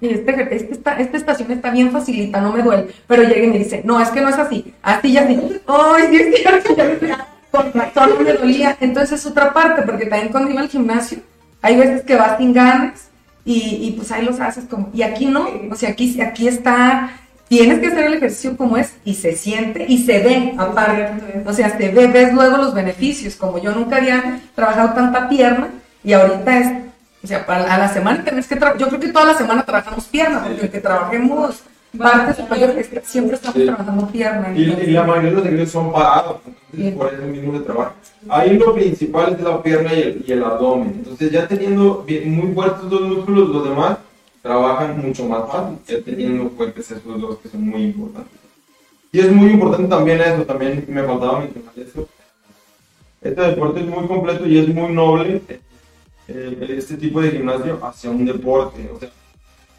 S4: este, este está- esta estación está bien facilita, no me duele, pero llega y me dice, no, es que no es así, así y así, ay, es cierto, ya ves, con razón me dolía, entonces es otra parte, porque también cuando iba al gimnasio, hay veces que vas sin ganas y, y pues ahí los haces como, y aquí no, o sea, aquí, aquí está, tienes que hacer el ejercicio como es y se siente y se ve aparte, o sea, se ve, ves luego los beneficios, como yo nunca había trabajado tanta pierna y ahorita es, o sea, para, a la semana tenés que, tra- yo creo que toda la semana trabajamos pierna, porque aunque trabajemos parte superior, es que siempre estamos
S3: Sí.
S4: trabajando pierna.
S3: Y, y la mayoría de los ejercicios son parados, entonces por eso mismo se trabaja. Ahí lo principal es la pierna y el, y el abdomen. Entonces ya teniendo bien- muy fuertes los músculos, los demás trabajan mucho más fácil, ya teniendo fuertes esos dos que son muy importantes. Y es muy importante también eso, también me faltaba mencionar eso. Este deporte es muy completo y es muy noble, eh, este tipo de gimnasio hacia un deporte. O sea,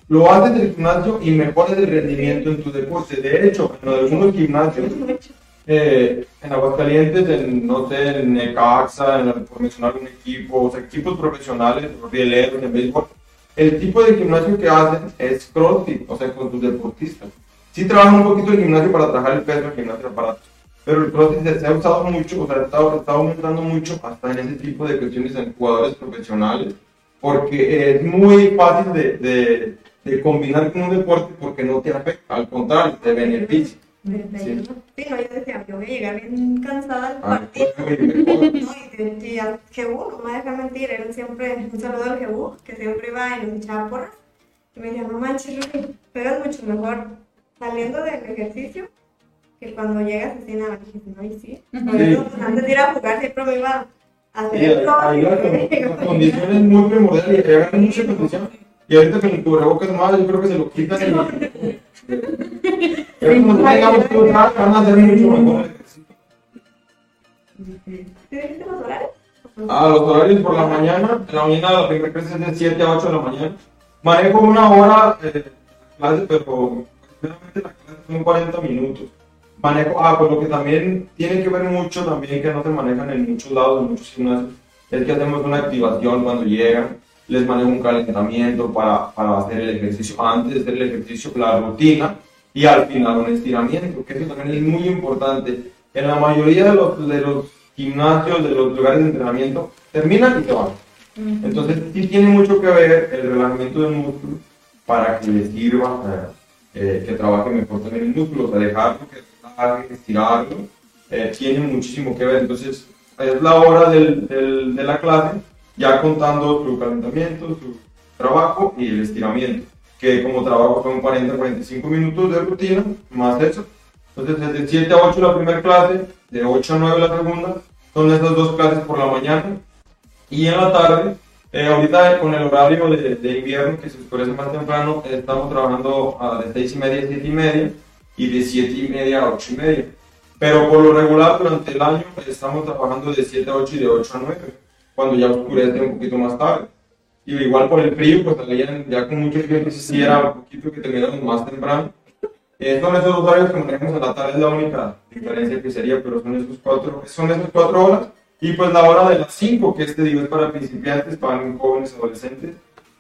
S3: lo haces del gimnasio y mejoras el rendimiento en tu deporte. De hecho, en algunos gimnasios, eh, en Aguascalientes, en, no sé, en Necaxa, en, por mencionar un equipo, o sea, equipos profesionales, rieleros, en béisbol, el tipo de gimnasio que hacen es CrossFit, o sea, con tus deportistas. Sí trabajan un poquito el gimnasio para trabajar el peso, el gimnasio aparato. Pero el CrossFit se, ha usado mucho, o sea, está, está aumentando mucho hasta en ese tipo de cuestiones en jugadores profesionales, porque es muy fácil de, de combinar con un deporte porque no te afecta, al contrario, te beneficia. Sí.
S1: Sí, no, yo decía, yo voy a llegar bien cansada al
S3: Ah,
S1: partido.
S3: pues.
S1: No, y al Jebú, no me deja mentir, él siempre, un saludo al Jebú, que siempre iba y nos echaba porras. Y me decía, no manches, Rubí, pegas mucho mejor saliendo del ejercicio que cuando llegas así nada. Y dije, no, y sí. Eso, pues, antes de ir a jugar siempre me iba a hacer
S3: Sí,
S1: el
S3: ahí
S1: crossfit.
S3: la, la condición es muy primordial y agarran mucha condición. Y ahorita con el cubrebocas más, yo creo que se lo quitan. A hacer mucho mejor el ejercicio.
S1: ¿Sí dijiste los horarios?
S3: Ah, los horarios por la mañana. En la mañana la primera clase es de 7 a 8 de la mañana. Manejo una hora eh, clase, pero realmente la clase son 40 minutos. Manejo, ah, pues lo que también tiene que ver mucho, también que no se manejan en muchos lados, en muchos gimnasios, es que hacemos una activación cuando llegan, les manejo un calentamiento para, para hacer el ejercicio, antes de hacer el ejercicio, la rutina, y al final un estiramiento, que eso también es muy importante. En la mayoría de los, de los gimnasios, de los lugares de entrenamiento, terminan y se van. Entonces sí tiene mucho que ver el relajamiento del músculo para que le sirva eh, que trabaje mejor también el músculo, o sea, dejarlo que relaje, estirarlo, eh, tiene muchísimo que ver. Entonces es la hora del, del- de la clase, ya contando su calentamiento, su trabajo y el estiramiento, que como trabajo son 40-45 minutos de rutina, más eso. Entonces desde 7 a 8 la primera clase, de 8 a 9 la segunda, son esas dos clases por la mañana. Y en la tarde, eh, ahorita con el horario de, de invierno que se oscurece más temprano, estamos trabajando ah, de 6 y media a 7 y media y de 7 y media a 8 y media. Pero por lo regular durante el año estamos trabajando de 7 a 8 y de 8 a 9, cuando ya oscurece un poquito más tarde. Y igual por el frío, pues salían ya con muchos clientes sí era un poquito que terminamos más temprano. Eh, son esos dos horarios que manejamos en la tarde, es la única diferencia que sería, pero son esos cuatro, son esas cuatro horas. Y pues la hora de las 5, que este digo es para principiantes, para jóvenes, adolescentes.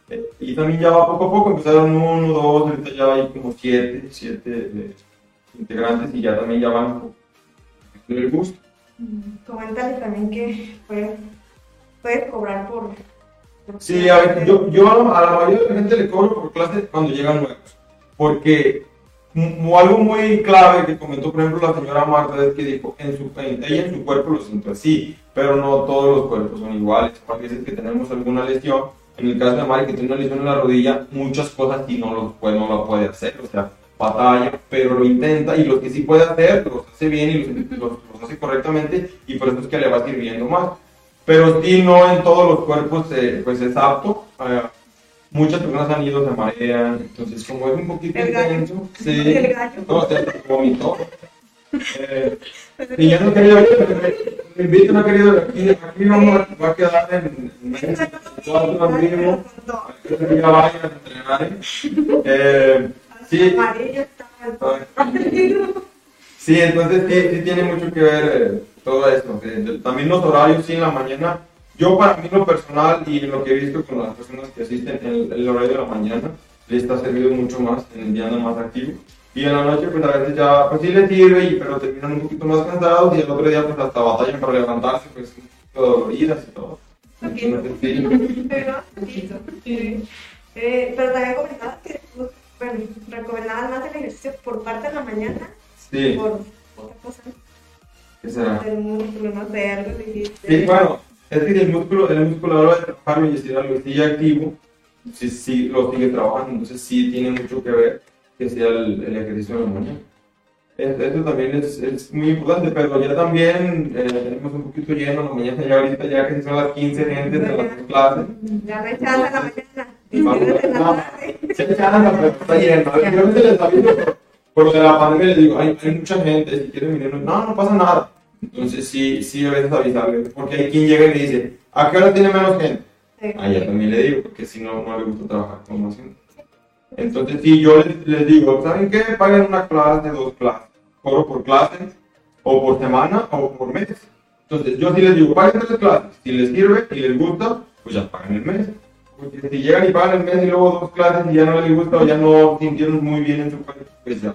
S3: Eh, y también ya va poco a poco, empezaron uno, dos, ahorita ya hay como siete, siete eh, integrantes y ya también ya van el gusto.
S1: Coméntale también que puedes, puedes cobrar por...
S3: Sí, a ver, yo, yo a la mayoría de la gente le cobro por clase cuando llegan nuevos. Porque algo muy clave que comentó, por ejemplo, la señora Marta es que dijo, en su, en- ella en su cuerpo lo siente así, pero no todos los cuerpos son iguales. Hay veces que tenemos alguna lesión. En el caso de Mari, que tiene una lesión en la rodilla, muchas cosas sí no lo puede, no lo puede hacer. O sea, batalla, pero lo intenta y lo que sí puede hacer, los hace bien y los hace correctamente y por eso es que le va sirviendo más pero sí no en todos los cuerpos eh, pues es apto. Eh, muchas personas han ido, se marean, entonces como es un poquito
S1: El
S3: intenso, sí,
S1: El gallo.
S3: no, se vomitó. Eh, y ya no querido, me invito, no querido, aquí, aquí vamos va a quedar en, en cuarto mismo, que ya vayan a entrenar. Eh, sí,
S1: Amarillo está
S3: Sí, entonces sí, sí tiene mucho que ver eh, todo esto. Eh, también los horarios, sí, en la mañana. Yo para mí lo personal y lo que he visto con las personas que asisten, el, el horario de la mañana le está servido mucho más, en el día anda más activo. Y en la noche pues a veces ya, pues sí les sirve, y, pero terminan un poquito más cansados y el otro día pues hasta batallan para levantarse, pues un poquito doloridas y todo. Entonces, sí.
S1: Pero, sí. Eh, pero también comentabas que bueno, recomendabas más el ejercicio por parte de la mañana
S3: Sí,
S1: por
S3: ¿qué será?
S1: del músculo, no sé, algo.
S3: Sí, bueno, es que si el músculo, el músculo a la hora de trabajarlo y estirarlo sigue activo, sí, sí, lo sigue trabajando, entonces sí tiene mucho que ver que sea el, el ejercicio de la mañana. Es- Eso también es, es muy importante, pero ya también eh, tenemos un poquito lleno en la mañana, ya ahorita ya que son las 15 gente de las clases.
S1: Ya rechaza la mañana.
S3: Vamos, no, se echan la pero está lleno. Veces les aviso por, lo de la pandemia, les digo, hay, hay mucha gente, si quieren venir, no, no pasa nada. Entonces sí, sí a veces avisarles, porque hay quien llega y me dice, ¿a qué hora tiene menos gente?
S1: Sí.
S3: Ah, ya también le digo, porque si no, no le gusta trabajar con más gente. Entonces, si yo les, les digo, ¿saben qué? Paguen una clase, dos clases, cobro por clase, o por semana, o por mes. Entonces, yo sí les digo, paguen tres clases. Si les sirve y les gusta, pues ya pagan el mes. Porque si llegan y pagan el mes y luego dos clases y ya no les gusta o ya no sintieron muy bien en su cuerpo, pues ya.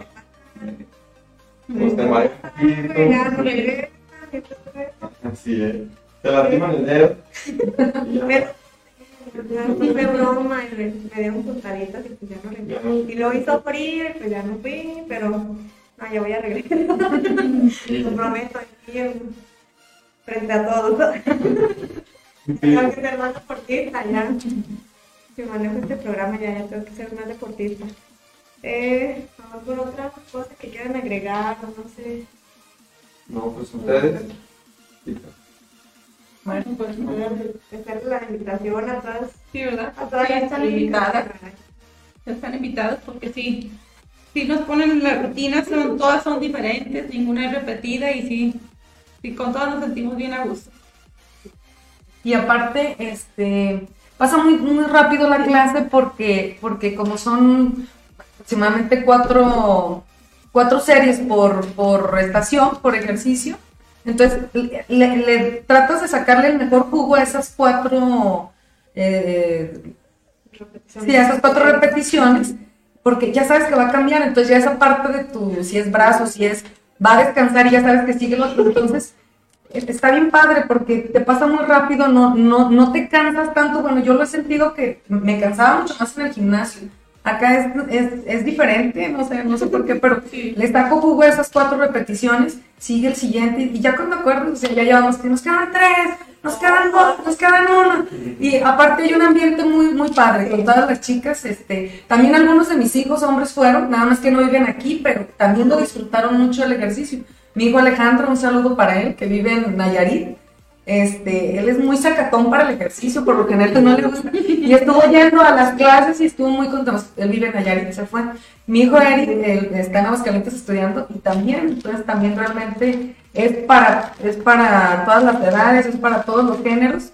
S3: Pues te mareas un
S1: Ya,
S3: poquito.
S1: no regresa, siempre
S3: Así es. Te lastiman el dedo.
S1: Pero, ya fue broma y me, me dieron puntaditas y pues ya no regresé. Y luego hizo frío y pues ya no fui, pero no, ya voy a regresar. Lo prometo aquí en- frente a todos. Tengo que ser más deportista ya. Si manejo este programa ya, ya tengo que ser más deportista. Eh, vamos por otras cosas que quieran agregar, no sé.
S3: No, pues ustedes.
S4: Bueno,
S2: Pues.
S1: Hacer la invitación a todas,
S2: Sí, ¿verdad?
S1: a todas
S2: Sí, están invitadas.
S1: invitadas.
S2: están invitados porque sí, sí nos ponen las rutinas, son, todas son diferentes, ninguna es repetida y sí, sí, con todas nos sentimos bien a gusto.
S4: Y aparte, este, pasa muy, muy rápido la clase porque, porque como son aproximadamente cuatro, cuatro series por, por estación, por ejercicio, entonces le, tratas de sacarle el mejor jugo a esas cuatro, eh, sí, a esas cuatro repeticiones, porque ya sabes que va a cambiar, entonces ya esa parte de tu, si es brazo, si es, va a descansar y ya sabes que sigue otro, entonces está bien padre porque te pasa muy rápido, no, no, no te cansas tanto. Bueno, yo lo he sentido que me cansaba mucho más en el gimnasio. Acá es, es, es diferente, no sé, no sé por qué, pero
S2: Sí.
S4: le saco jugo esas cuatro repeticiones, sigue el siguiente, y ya cuando acuerdo, o sea, ya llevamos que nos quedan tres, nos quedan dos, nos quedan uno. Y aparte hay un ambiente muy, muy padre con todas las chicas, este, también algunos de mis hijos hombres fueron, nada más que no viven aquí, pero también lo disfrutaron mucho el ejercicio. Mi hijo Alejandro, un saludo para él, que vive en Nayarit. Este, él es muy sacatón para el ejercicio, por lo general no le gusta. Y estuvo yendo a las clases y estuvo muy contento. Él vive en Nayarit, se fue. Mi hijo Eric él está en Aguascalientes estudiando y también, entonces también realmente es para, es para todas las edades, es para todos los géneros.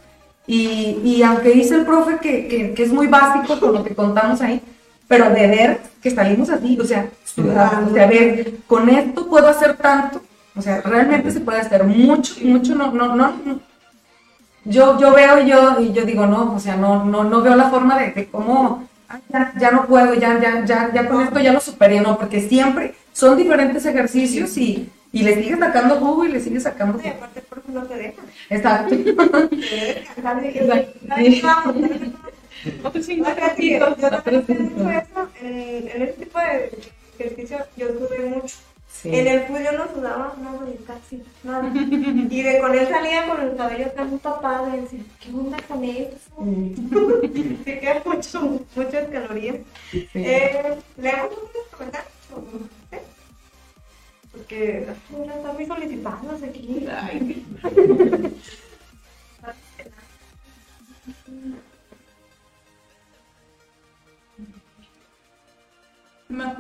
S4: Y, y aunque dice el profe que, que, que es muy básico con lo que contamos ahí, pero de ver que salimos así, o sea, o sea, ver, con esto puedo hacer tanto, o sea, realmente se puede hacer mucho, mucho, no, no, no. Yo, yo veo y yo, y yo digo, no, o sea, no, no, no veo la forma de, de cómo, "Ay, ya, ya no puedo, ya, ya, ya, ya con esto ya lo superé, no, porque siempre son diferentes ejercicios y, y le sigue sacando jugo y le sigue sacando
S1: Y
S4: jugo.
S1: aparte, por eso no te deja.
S4: Exacto.
S1: Y- yo, también eso. En, en este tipo de ejercicio yo sudé mucho.
S4: Sí.
S1: En el fútbol yo no sudaba nada, casi nada. Y de con él salía con el cabello tan tapado y decía, ¿qué onda con eso? Se quedan mucho, muchas calorías.
S4: Sí.
S1: Eh, ¿Leemos unos comentarios? ¿Sí? Porque ay, ya están muy solicitados aquí.
S2: Ay, Más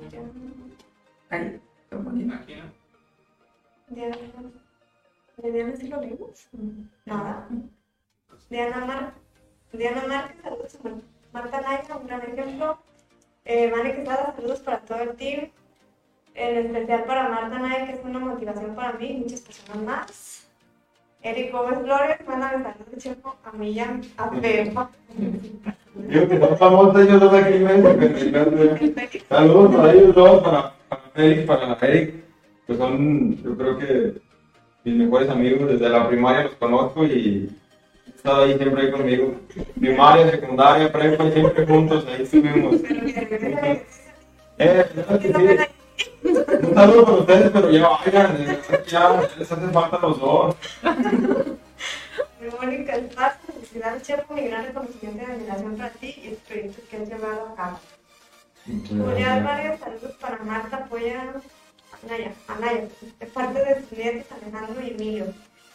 S4: qué bonito.
S1: Diana, ¿de Diana sí lo leímos? Nada. Diana Mar, Diana Márquez, saludos a Mar- Marta Naya, un gran ejemplo. Eh, Vane Quesada, saludos para todo el team. En especial para Marta Naya, que es una motivación para mí y muchas personas más. Eric Gómez Flores, mándame saludos, Chepo, a ya, a Pepa.
S3: Digo que son famosos ellos dos aquí en. Saludos para ellos dos, para, para Félix, para Eric, que son, yo creo que mis mejores amigos desde la primaria los conozco y he estado ahí siempre ahí conmigo. Primaria, secundaria, prepa, siempre juntos, ahí estuvimos. Eh, ¿verdad que sí? Un saludo para ustedes, pero ya vayan, ya les hace falta los dos.
S1: Mónica Esparza, Felicidades, Chepo, mi gran reconocimiento y admiración para ti y los proyectos que has llevado a cabo. Julia. Álvarez, saludos para Marta Apoya Anaya, Anaya, de parte de sus nietos Alejandro y Emilio,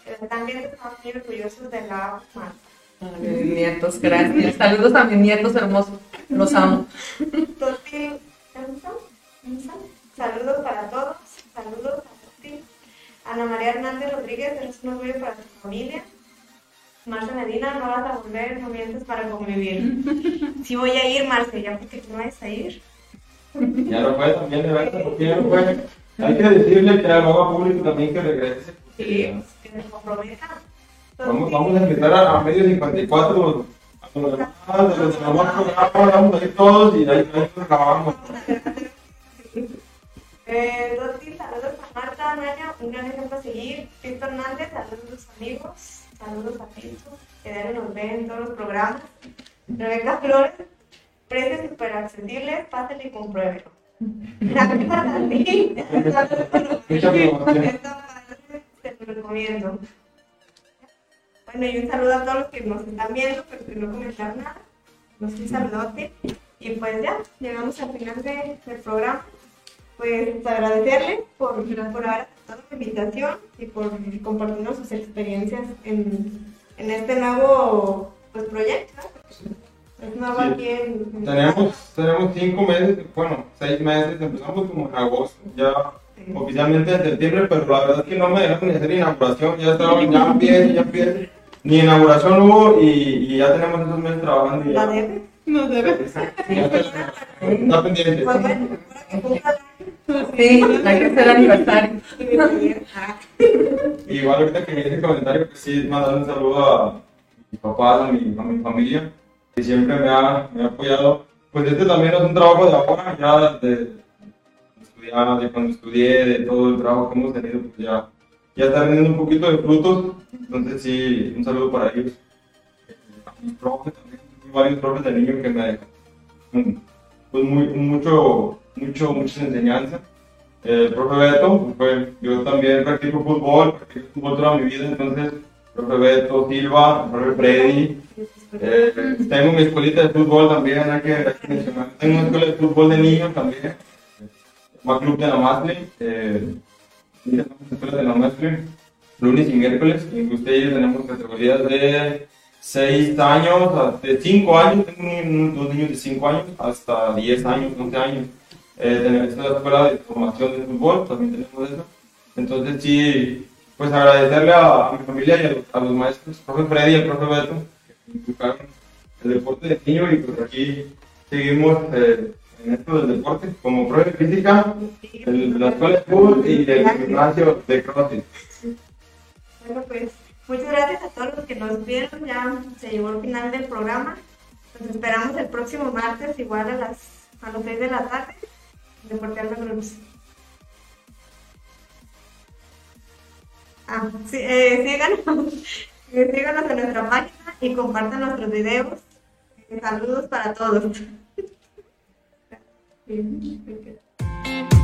S1: que están viendo muy orgullosos de la Marta.
S4: Mis nietos, gracias. Saludos a mis nietos hermosos. Los amo.
S1: Saludos para todos, saludos a Toti. Ana María Hernández Rodríguez, eres un orgullo para tu familia. Marta Medina, no vas a volver, no mientes para convivir. Sí voy a ir, Marce, ya porque tú no vas a ir.
S3: Ya no fue también, de verdad, porque ya no fue. Hay que decirle que haga público también que regrese.
S1: Sí, que se comprometa.
S3: Vamos, vamos a invitar a, a medio 54 a los demás, a los demás programas, vamos a ir todos y ahí, ahí nos grabamos.
S1: Eh, saludos a Marta Anaya, un gran ejemplo a seguir. Cristo Hernández, saludos amigos, saludos a Cristo, que diario nos ve en todos los programas. Rebeca Flores, precios súper accesibles, pásale y compruébelo. A Te lo recomiendo. Bueno, y un saludo a todos los que nos están viendo, pero que no comentaron nada. Nos un saludote. Y pues ya, llegamos al final de- del programa. Pues agradecerle por, por haber aceptado la invitación y por compartirnos sus experiencias en, en este nuevo pues, proyecto. Es nuevo
S3: Sí.
S1: aquí en, en-
S3: Tenemos, tenemos cinco meses, bueno, seis meses, empezamos como en agosto, ya oficialmente en septiembre, pero la verdad es que no me dejaron ni hacer inauguración, ya estaban, ya empieza, ya empieza. Ni inauguración hubo y, y ya tenemos esos meses trabajando y
S1: la
S3: ya.
S1: debe.
S2: No debe.
S3: Ya está, está pendiente.
S1: Pues bueno,
S4: Sí, hay que hacer aniversario.
S3: Igual ahorita que vi ese comentario, pues sí, mandar un saludo a mis papás, a mi, a mi familia, que siempre me ha, me ha apoyado. Pues este también es un trabajo de ahora, ya de, estudiar, de cuando estudié, de todo el trabajo que hemos tenido, pues ya, ya está rindiendo un poquito de frutos. Entonces sí, un saludo para ellos. A mis profes también, varios profes de niños que me dejan mm, pues muy, mucho, mucho, muchas enseñanzas. El profe Beto, pues, yo también practico fútbol, practico fútbol toda mi vida, entonces, profe Beto, Silva, profe Freddy, eh, tengo mi escuelita de fútbol también, hay que, mencionar. Tengo una escuela de fútbol de niños también, llama Club de la Mastle, eh, escuela de la Mastle, lunes y miércoles, y ustedes tenemos categorías de 6 años, de 5 años, tengo un- dos niños de 5 años hasta 10 años, 11 años. Eh, tenemos esta escuela de formación de fútbol, también tenemos eso. Entonces sí, pues agradecerle a, mi familia y a los, a los maestros, el profe Freddy y el profe Beto, que inculcaron el deporte de niño y pues aquí seguimos eh, en esto del deporte como profe de física, el- la escuela de fútbol y el gimnasio de CrossFit.
S1: Bueno, pues muchas gracias a todos los que nos vieron. Ya se llegó al final del programa. Nos esperamos el próximo martes, igual a las, a las 6 de la tarde, de Porteando Groups. Ah, sí, eh, síganos, síganos en nuestra página y compartan nuestros videos. Eh, Saludos para todos.